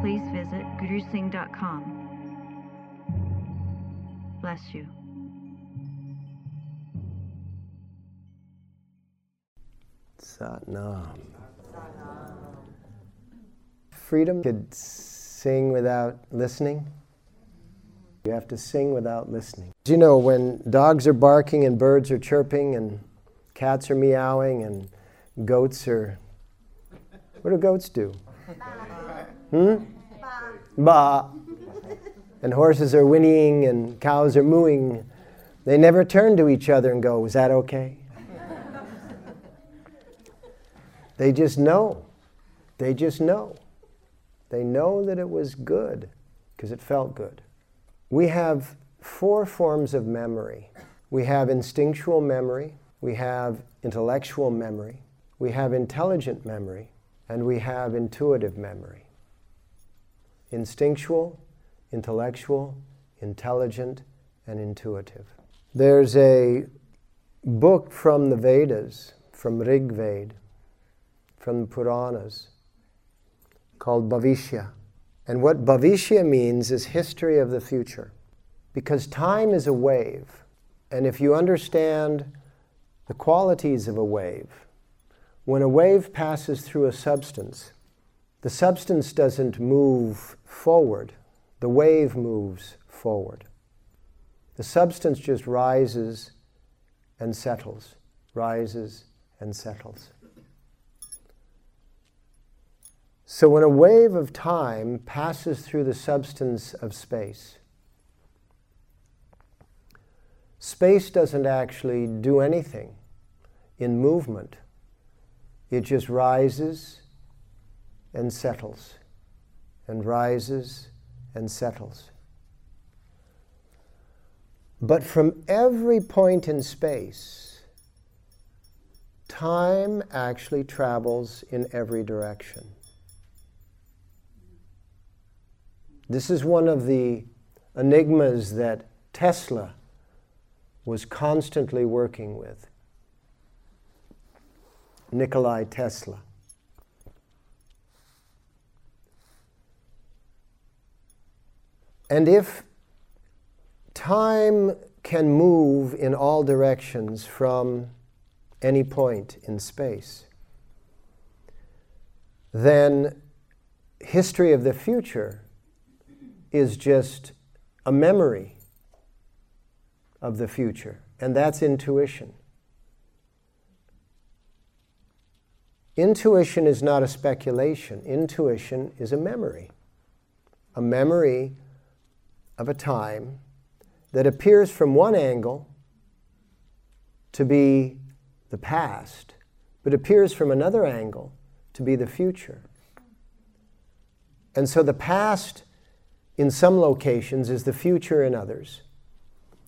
please visit gurusingh.com. Bless you. Satnam. Freedom could sing without listening. You have to sing without listening. You know, when dogs are barking and birds are chirping and cats are meowing and goats are. What do goats do? Hmm? Ba. And horses are whinnying and cows are mooing. They never turn to each other and go, Is that okay? they just know. They just know. They know that it was good because it felt good. We have four forms of memory we have instinctual memory, we have intellectual memory, we have intelligent memory, and we have intuitive memory. Instinctual, intellectual, intelligent, and intuitive. There's a book from the Vedas, from Rig Veda, from the Puranas, called Bhavishya. And what Bhavishya means is history of the future. Because time is a wave. And if you understand the qualities of a wave, when a wave passes through a substance, the substance doesn't move forward, the wave moves forward. The substance just rises and settles, rises and settles. So when a wave of time passes through the substance of space, space doesn't actually do anything in movement. It just rises and settles, and rises and settles. But from every point in space, time actually travels in every direction. This is one of the enigmas that Tesla was constantly working with. Nikolai Tesla. And if time can move in all directions from any point in space, then history of the future is just a memory of the future, and that's intuition. Intuition is not a speculation, intuition is a memory. A memory of a time that appears from one angle to be the past, but appears from another angle to be the future. And so the past in some locations is the future in others.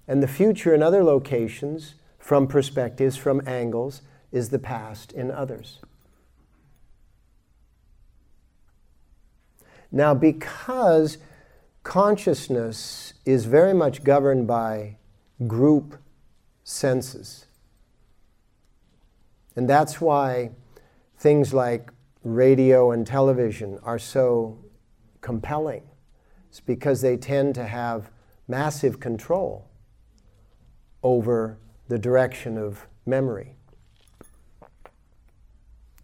And the future in other locations, from perspectives, from angles, is the past in others. Now, because consciousness is very much governed by group senses, and that's why things like radio and television are so compelling it's because they tend to have massive control over the direction of memory.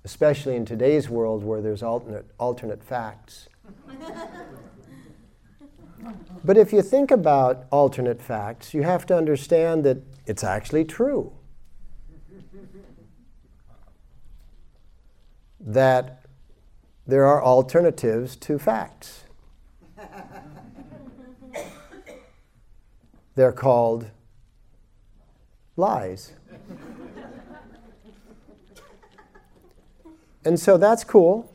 Especially in today's world where there's alternate, alternate facts. but if you think about alternate facts, you have to understand that it's actually true. that there are alternatives to facts. They're called lies. and so that's cool.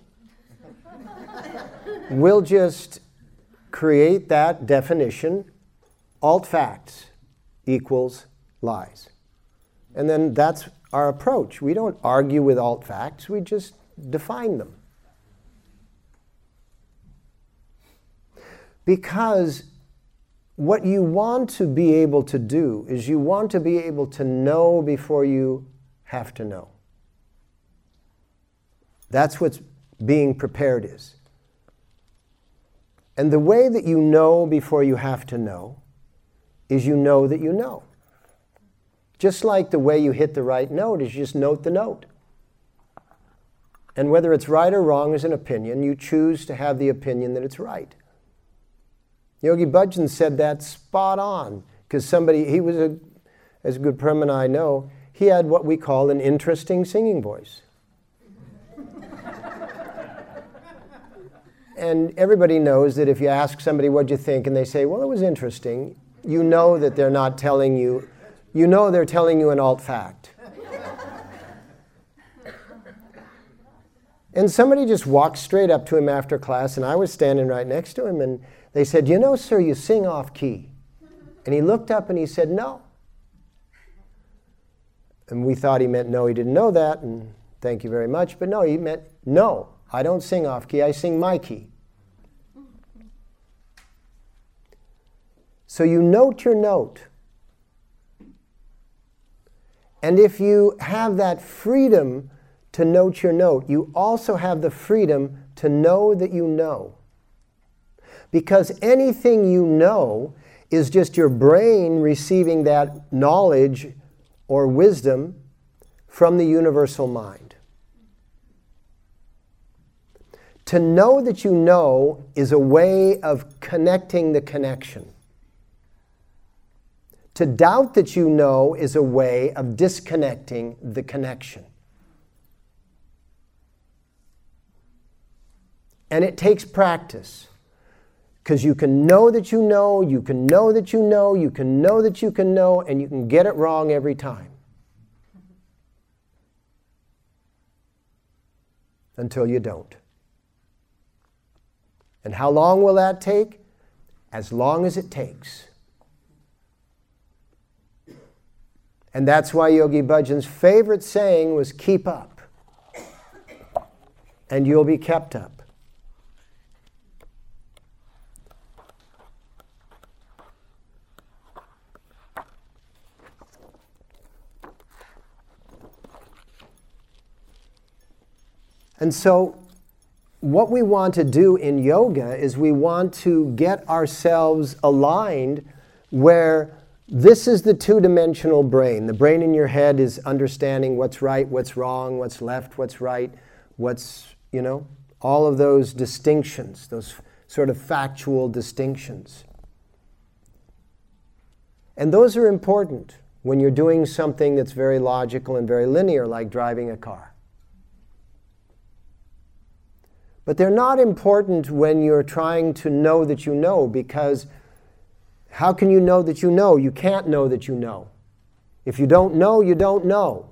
We'll just create that definition alt facts equals lies. And then that's our approach. We don't argue with alt facts, we just define them. Because what you want to be able to do is you want to be able to know before you have to know. That's what being prepared is. And the way that you know before you have to know is you know that you know. Just like the way you hit the right note is just note the note. And whether it's right or wrong is an opinion, you choose to have the opinion that it's right. Yogi Bhajan said that spot on because somebody, he was a, as Guru Prem and I know, he had what we call an interesting singing voice. And everybody knows that if you ask somebody what you think and they say, well, it was interesting, you know that they're not telling you, you know they're telling you an alt fact. and somebody just walked straight up to him after class, and I was standing right next to him, and they said, You know, sir, you sing off key. And he looked up and he said, No. And we thought he meant no, he didn't know that, and thank you very much. But no, he meant no, I don't sing off key, I sing my key. So you note your note. And if you have that freedom to note your note, you also have the freedom to know that you know. Because anything you know is just your brain receiving that knowledge or wisdom from the universal mind. To know that you know is a way of connecting the connection. To doubt that you know is a way of disconnecting the connection. And it takes practice. Because you can know that you know, you can know that you know, you can know that you can know, and you can get it wrong every time. Until you don't. And how long will that take? As long as it takes. And that's why Yogi Bhajan's favorite saying was keep up, and you'll be kept up. And so, what we want to do in yoga is we want to get ourselves aligned where this is the two dimensional brain. The brain in your head is understanding what's right, what's wrong, what's left, what's right, what's, you know, all of those distinctions, those sort of factual distinctions. And those are important when you're doing something that's very logical and very linear, like driving a car. But they're not important when you're trying to know that you know, because how can you know that you know? You can't know that you know. If you don't know, you don't know.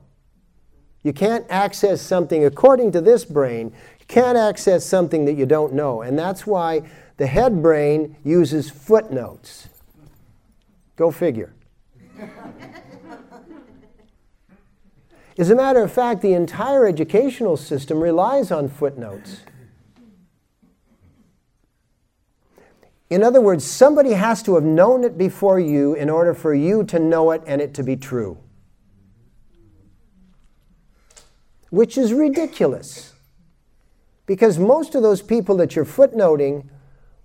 You can't access something according to this brain. You can't access something that you don't know. And that's why the head brain uses footnotes. Go figure. As a matter of fact, the entire educational system relies on footnotes. In other words, somebody has to have known it before you in order for you to know it and it to be true. Which is ridiculous. Because most of those people that you're footnoting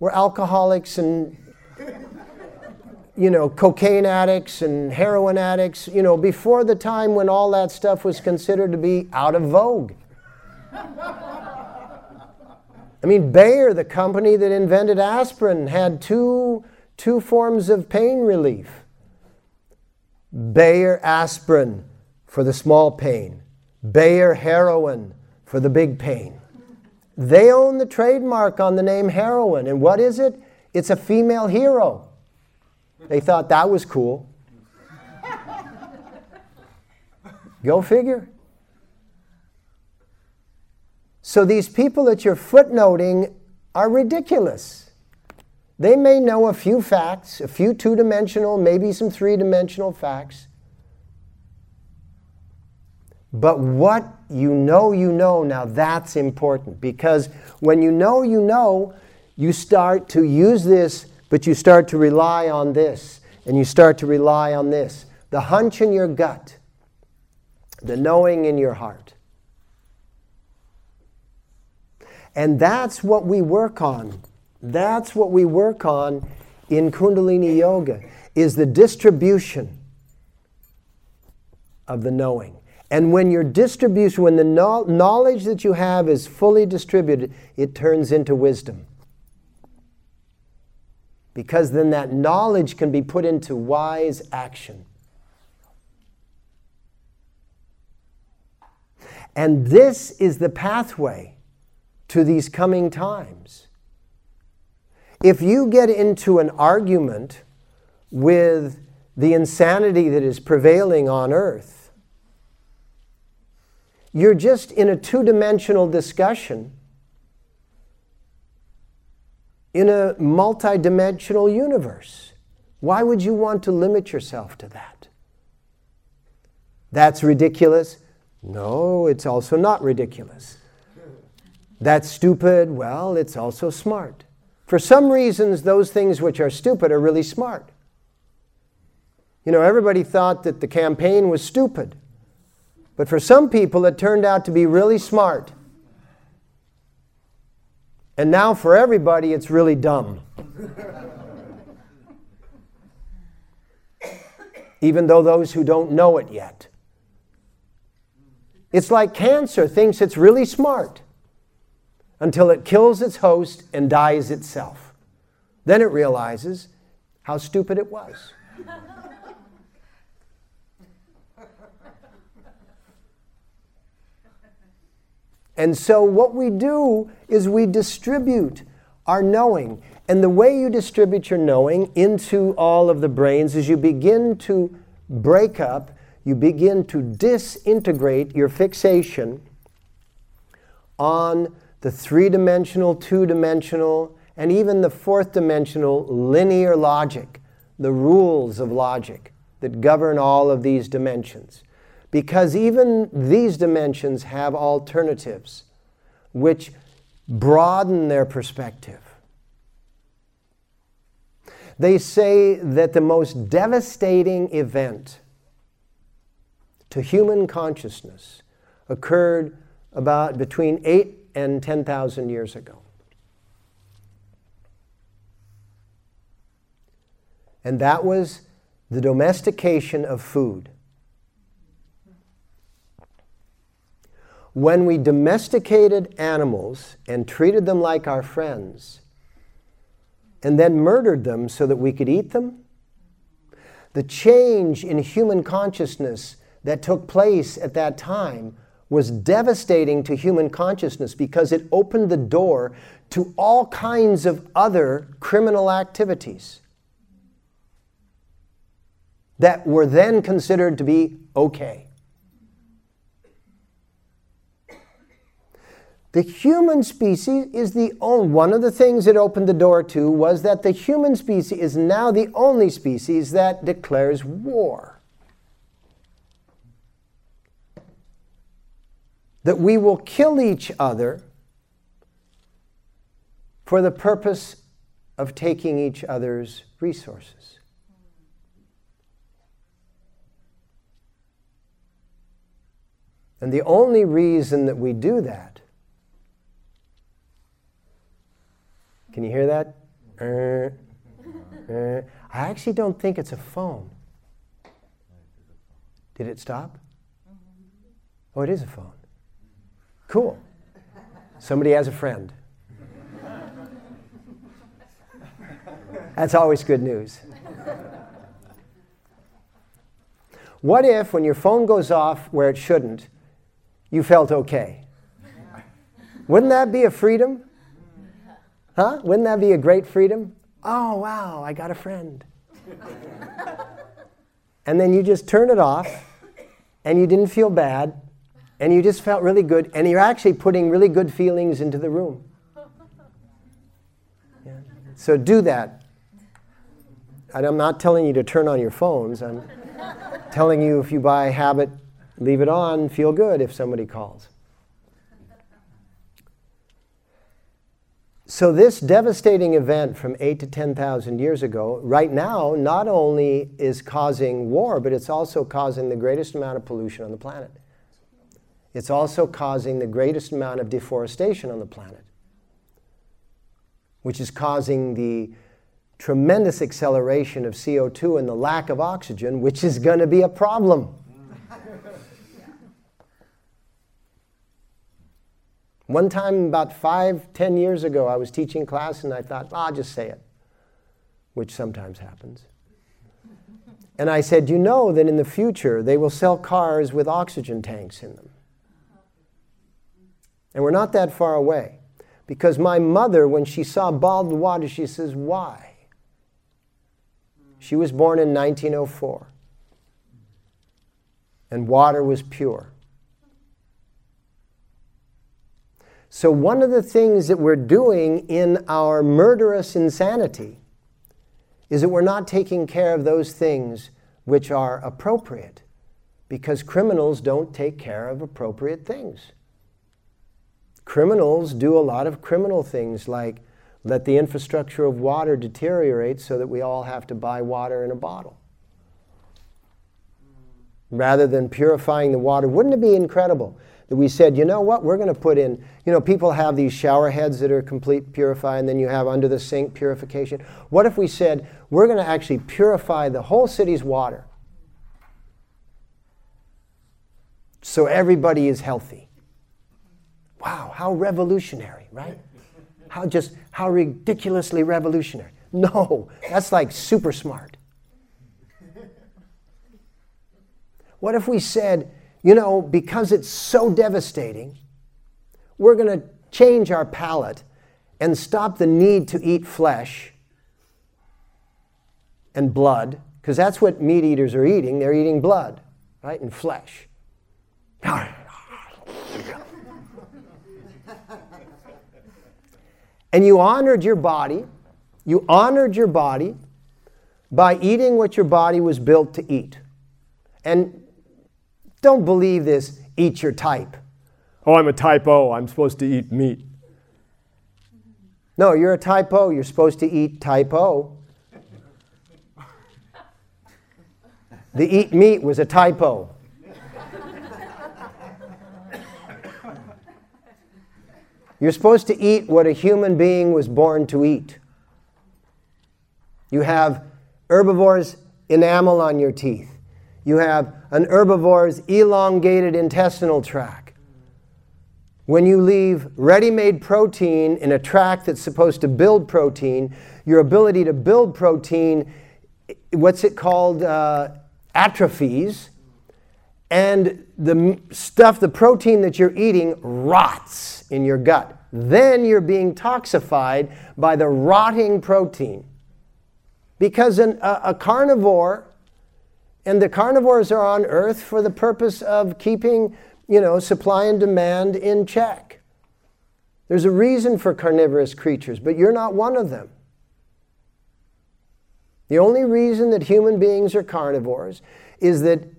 were alcoholics and you know, cocaine addicts and heroin addicts, you know, before the time when all that stuff was considered to be out of vogue. I mean, Bayer, the company that invented aspirin, had two, two forms of pain relief Bayer aspirin for the small pain, Bayer heroin for the big pain. They own the trademark on the name heroin. And what is it? It's a female hero. They thought that was cool. Go figure. So these people that you're footnoting are ridiculous. They may know a few facts, a few two dimensional, maybe some three dimensional facts. But what you know, you know, now that's important because when you know, you know, you start to use this, but you start to rely on this, and you start to rely on this. The hunch in your gut, the knowing in your heart. And that's what we work on. That's what we work on in Kundalini Yoga is the distribution of the knowing. And when your distribution, when the knowledge that you have is fully distributed, it turns into wisdom. Because then that knowledge can be put into wise action. And this is the pathway to these coming times. If you get into an argument with the insanity that is prevailing on earth, you're just in a two dimensional discussion in a multidimensional universe. Why would you want to limit yourself to that? That's ridiculous. No, it's also not ridiculous. That's stupid. Well, it's also smart. For some reasons, those things which are stupid are really smart. You know, everybody thought that the campaign was stupid. But for some people, it turned out to be really smart. And now for everybody, it's really dumb. Even though those who don't know it yet. It's like cancer thinks it's really smart until it kills its host and dies itself. Then it realizes how stupid it was. and so, what we do is we distribute our knowing. And the way you distribute your knowing into all of the brains is you begin to break up, you begin to disintegrate your fixation on the three dimensional, two dimensional, and even the fourth dimensional linear logic, the rules of logic that govern all of these dimensions. Because even these dimensions have alternatives which broaden their perspective. They say that the most devastating event to human consciousness occurred about between 8 and 10,000 years ago. And that was the domestication of food. When we domesticated animals and treated them like our friends, and then murdered them so that we could eat them, the change in human consciousness that took place at that time was devastating to human consciousness because it opened the door to all kinds of other criminal activities that were then considered to be okay. The human species is the only one of the things it opened the door to was that the human species is now the only species that declares war. That we will kill each other for the purpose of taking each other's resources. And the only reason that we do that, can you hear that? Uh, uh, I actually don't think it's a phone. Did it stop? Oh, it is a phone. Cool. Somebody has a friend. That's always good news. What if, when your phone goes off where it shouldn't, you felt okay? Wouldn't that be a freedom? Huh? Wouldn't that be a great freedom? Oh, wow, I got a friend. and then you just turn it off and you didn't feel bad and you just felt really good, and you're actually putting really good feelings into the room. Yeah. So do that. And I'm not telling you to turn on your phones. I'm telling you if you buy a habit, leave it on, feel good if somebody calls. So, this devastating event from 8 to 10,000 years ago, right now, not only is causing war, but it's also causing the greatest amount of pollution on the planet. It's also causing the greatest amount of deforestation on the planet, which is causing the tremendous acceleration of CO2 and the lack of oxygen, which is going to be a problem. One time, about five, ten years ago, I was teaching class and I thought, oh, I'll just say it, which sometimes happens. And I said, You know that in the future they will sell cars with oxygen tanks in them. And we're not that far away. Because my mother, when she saw bottled water, she says, Why? She was born in 1904. And water was pure. So, one of the things that we're doing in our murderous insanity is that we're not taking care of those things which are appropriate because criminals don't take care of appropriate things. Criminals do a lot of criminal things like let the infrastructure of water deteriorate so that we all have to buy water in a bottle. Rather than purifying the water, wouldn't it be incredible that we said, you know what, we're going to put in, you know, people have these shower heads that are complete purify, and then you have under the sink purification. What if we said, we're going to actually purify the whole city's water so everybody is healthy? Wow, how revolutionary, right? How just, how ridiculously revolutionary. No, that's like super smart. What if we said, you know, because it's so devastating, we're going to change our palate and stop the need to eat flesh and blood, because that's what meat eaters are eating. They're eating blood, right, and flesh. And you honored your body, you honored your body by eating what your body was built to eat. And don't believe this, eat your type. Oh, I'm a type O, I'm supposed to eat meat. No, you're a type O, you're supposed to eat type O. The eat meat was a typo. You're supposed to eat what a human being was born to eat. You have herbivores' enamel on your teeth. You have an herbivore's elongated intestinal tract. When you leave ready made protein in a tract that's supposed to build protein, your ability to build protein, what's it called, uh, atrophies, and the stuff, the protein that you're eating, rots in your gut. Then you're being toxified by the rotting protein. Because an, a, a carnivore and the carnivores are on earth for the purpose of keeping, you know, supply and demand in check. There's a reason for carnivorous creatures, but you're not one of them. The only reason that human beings are carnivores is that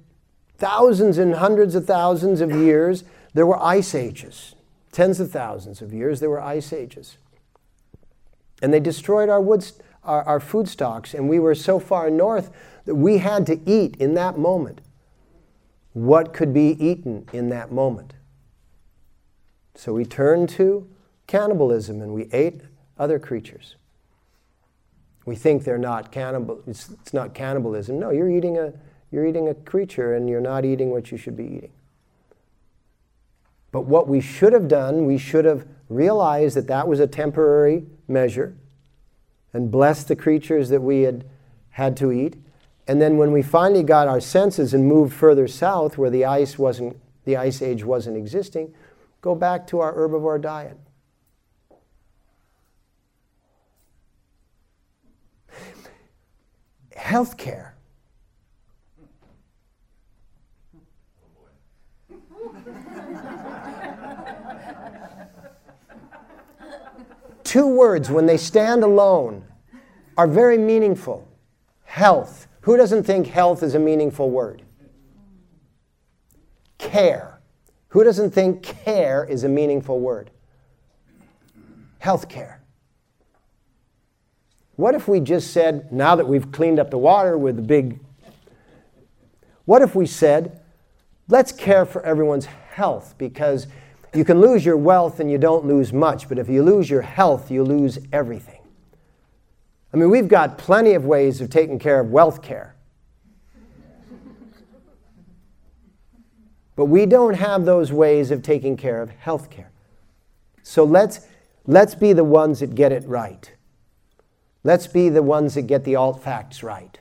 thousands and hundreds of thousands of years there were ice ages. Tens of thousands of years there were ice ages. And they destroyed our, wood, our, our food stocks, and we were so far north that we had to eat in that moment what could be eaten in that moment. So we turned to cannibalism and we ate other creatures. We think they're not cannibal, it's, it's not cannibalism. No, you're eating, a, you're eating a creature and you're not eating what you should be eating. But what we should have done, we should have realized that that was a temporary measure and blessed the creatures that we had had to eat and then when we finally got our senses and moved further south where the ice wasn't the ice age wasn't existing, go back to our herbivore diet. Healthcare. Two words when they stand alone are very meaningful. Health. Who doesn't think health is a meaningful word? Care. Who doesn't think care is a meaningful word? Health care. What if we just said, now that we've cleaned up the water with the big, what if we said, let's care for everyone's health because you can lose your wealth and you don't lose much, but if you lose your health, you lose everything. I mean, we've got plenty of ways of taking care of wealth care. But we don't have those ways of taking care of health care. So let's, let's be the ones that get it right. Let's be the ones that get the alt facts right.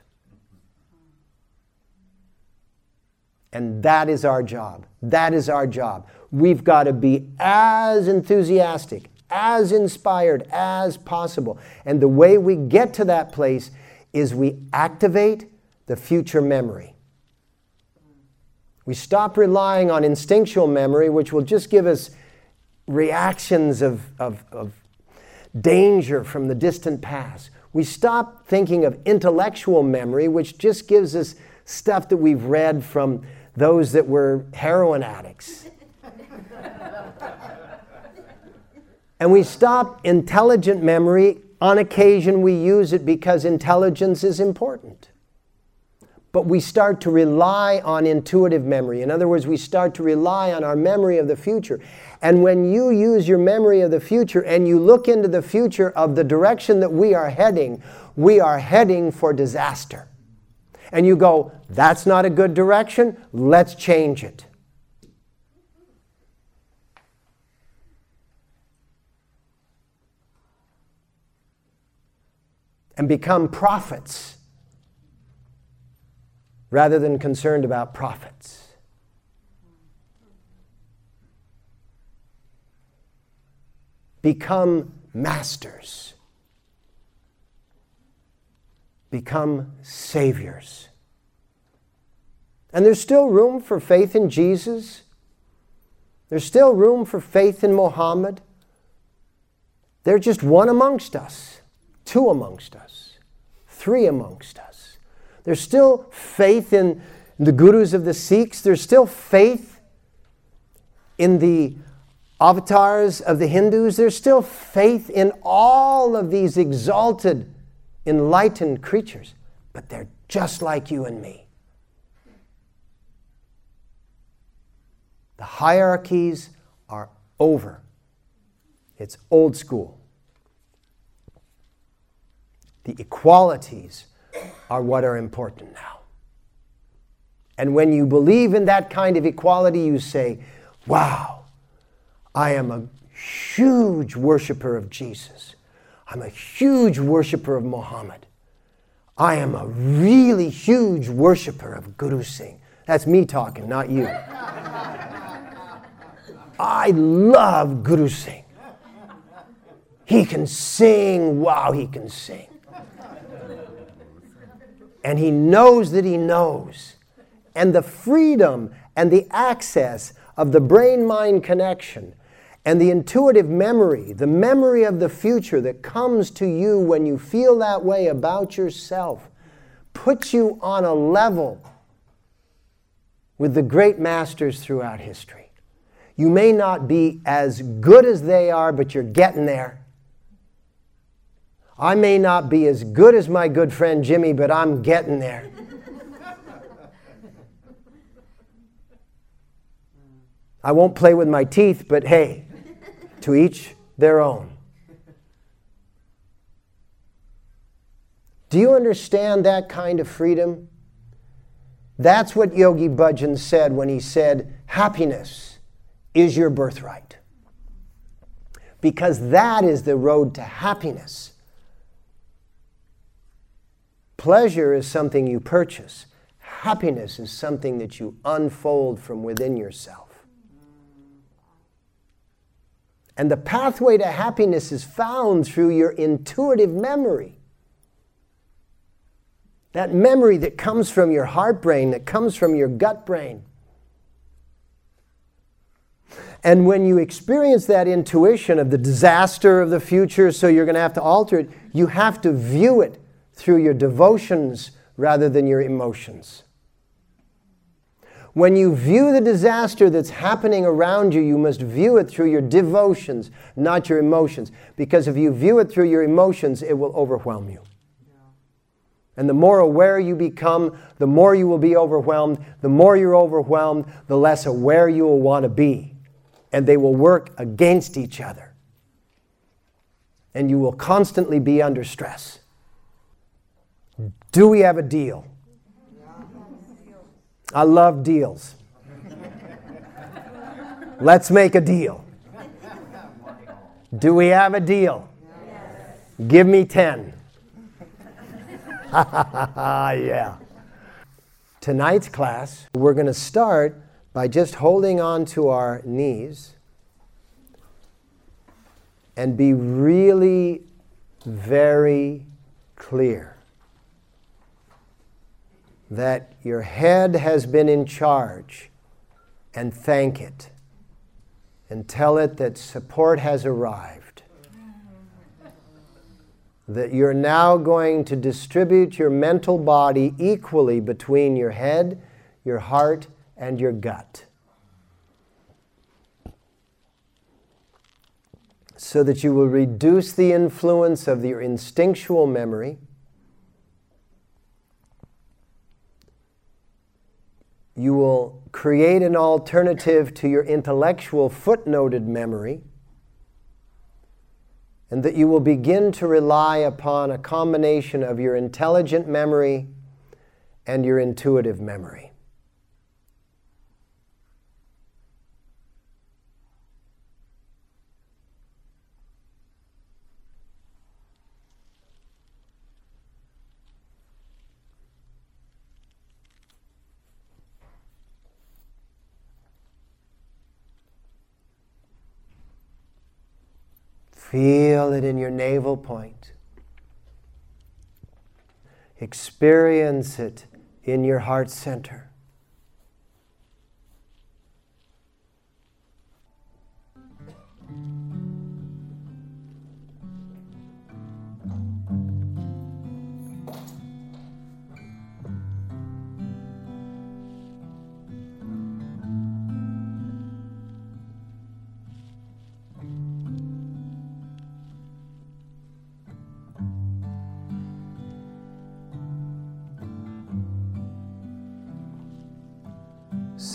And that is our job. That is our job. We've got to be as enthusiastic, as inspired as possible. And the way we get to that place is we activate the future memory. We stop relying on instinctual memory, which will just give us reactions of, of, of danger from the distant past. We stop thinking of intellectual memory, which just gives us stuff that we've read from those that were heroin addicts. and we stop intelligent memory. On occasion, we use it because intelligence is important. But we start to rely on intuitive memory. In other words, we start to rely on our memory of the future. And when you use your memory of the future and you look into the future of the direction that we are heading, we are heading for disaster and you go, that's not a good direction, let's change it. And become prophets rather than concerned about profits. Become masters become saviors. And there's still room for faith in Jesus. There's still room for faith in Muhammad. They're just one amongst us, two amongst us, three amongst us. There's still faith in the gurus of the Sikhs. There's still faith in the avatars of the Hindus. There's still faith in all of these exalted enlightened creatures, but they're just like you and me. The hierarchies are over. It's old school. The equalities are what are important now. And when you believe in that kind of equality, you say, Wow, I am a huge worshiper of Jesus. I'm a huge worshiper of Muhammad. I am a really huge worshiper of Guru Singh. That's me talking, not you. I love Guru Singh. He can sing. Wow, he can sing. And he knows that he knows. And the freedom and the access of the brain mind connection and the intuitive memory, the memory of the future that comes to you when you feel that way about yourself, puts you on a level with the great masters throughout history. You may not be as good as they are, but you're getting there. I may not be as good as my good friend Jimmy, but I'm getting there. I won't play with my teeth, but hey, to each their own. Do you understand that kind of freedom? That's what Yogi Bhajan said when he said, Happiness is your birthright. Because that is the road to happiness. Pleasure is something you purchase, happiness is something that you unfold from within yourself. And the pathway to happiness is found through your intuitive memory. That memory that comes from your heart brain, that comes from your gut brain. And when you experience that intuition of the disaster of the future, so you're going to have to alter it, you have to view it through your devotions rather than your emotions. When you view the disaster that's happening around you, you must view it through your devotions, not your emotions. Because if you view it through your emotions, it will overwhelm you. And the more aware you become, the more you will be overwhelmed. The more you're overwhelmed, the less aware you will want to be. And they will work against each other. And you will constantly be under stress. Do we have a deal? I love deals. Let's make a deal. Do we have a deal? Yes. Give me 10. yeah. Tonight's class, we're going to start by just holding on to our knees and be really very clear that your head has been in charge and thank it and tell it that support has arrived. That you're now going to distribute your mental body equally between your head, your heart, and your gut. So that you will reduce the influence of your instinctual memory you will create an alternative to your intellectual footnoted memory, and that you will begin to rely upon a combination of your intelligent memory and your intuitive memory. Feel it in your navel point. Experience it in your heart center.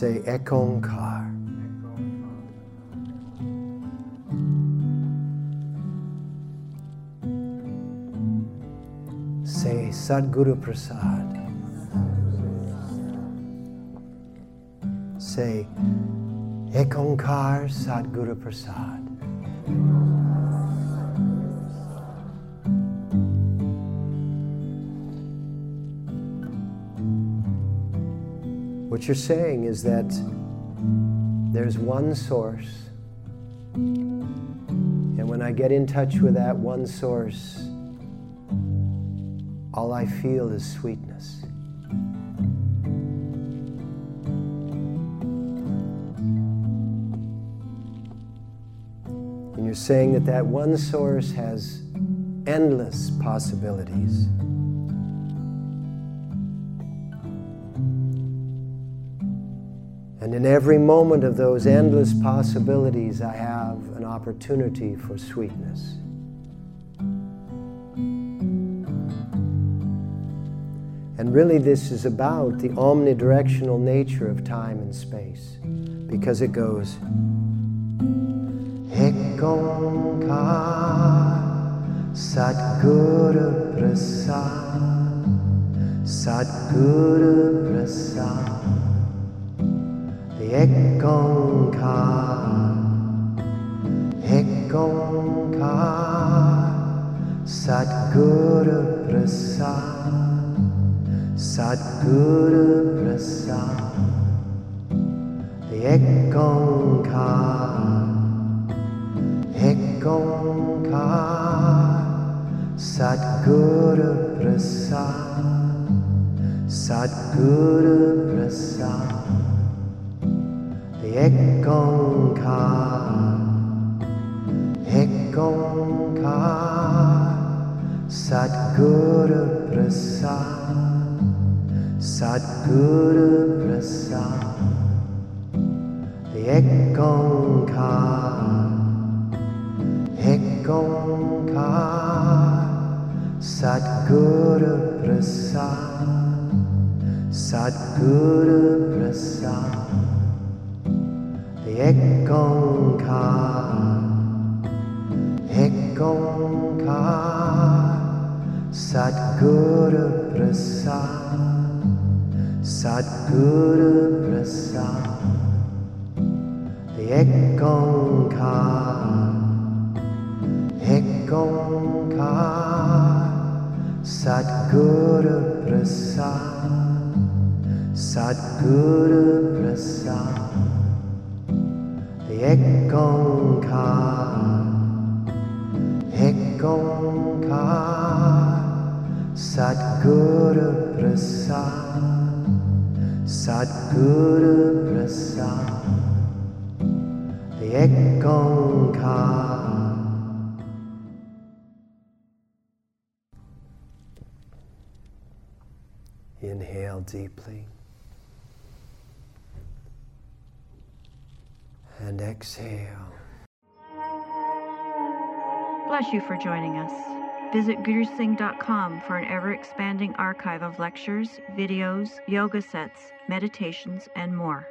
Say Ekankar. Say Sadguru Prasad. Say Ekankar Sadguru Prasad. What you're saying is that there's one source, and when I get in touch with that one source, all I feel is sweetness. And you're saying that that one source has endless possibilities. And in every moment of those endless possibilities, I have an opportunity for sweetness. And really, this is about the omnidirectional nature of time and space because it goes Satguru Prasad Satguru Prasad Ekankar Ekankar Satguru Prasad Satguru Prasad Ekankar Ekankar Satguru Prasad Satguru Prasad Ekankar Ekankar Satguru Prasad, Satguru Prasad, Ek Onkar, Ek Onkar, Satguru Prasad, Sadguru Prasad, Ek Onkar, Satguru Prasad, Satguru Prasad, Ek Onkar, Satguru Prasad, Satguru Prasad, Ek Onkar, Ek Onkar, Satguru Prasad, Satguru Prasad, Ek Onkar. Inhale deeply. And exhale. Bless you for joining us. Visit gurusingh.com for an ever expanding archive of lectures, videos, yoga sets, meditations, and more.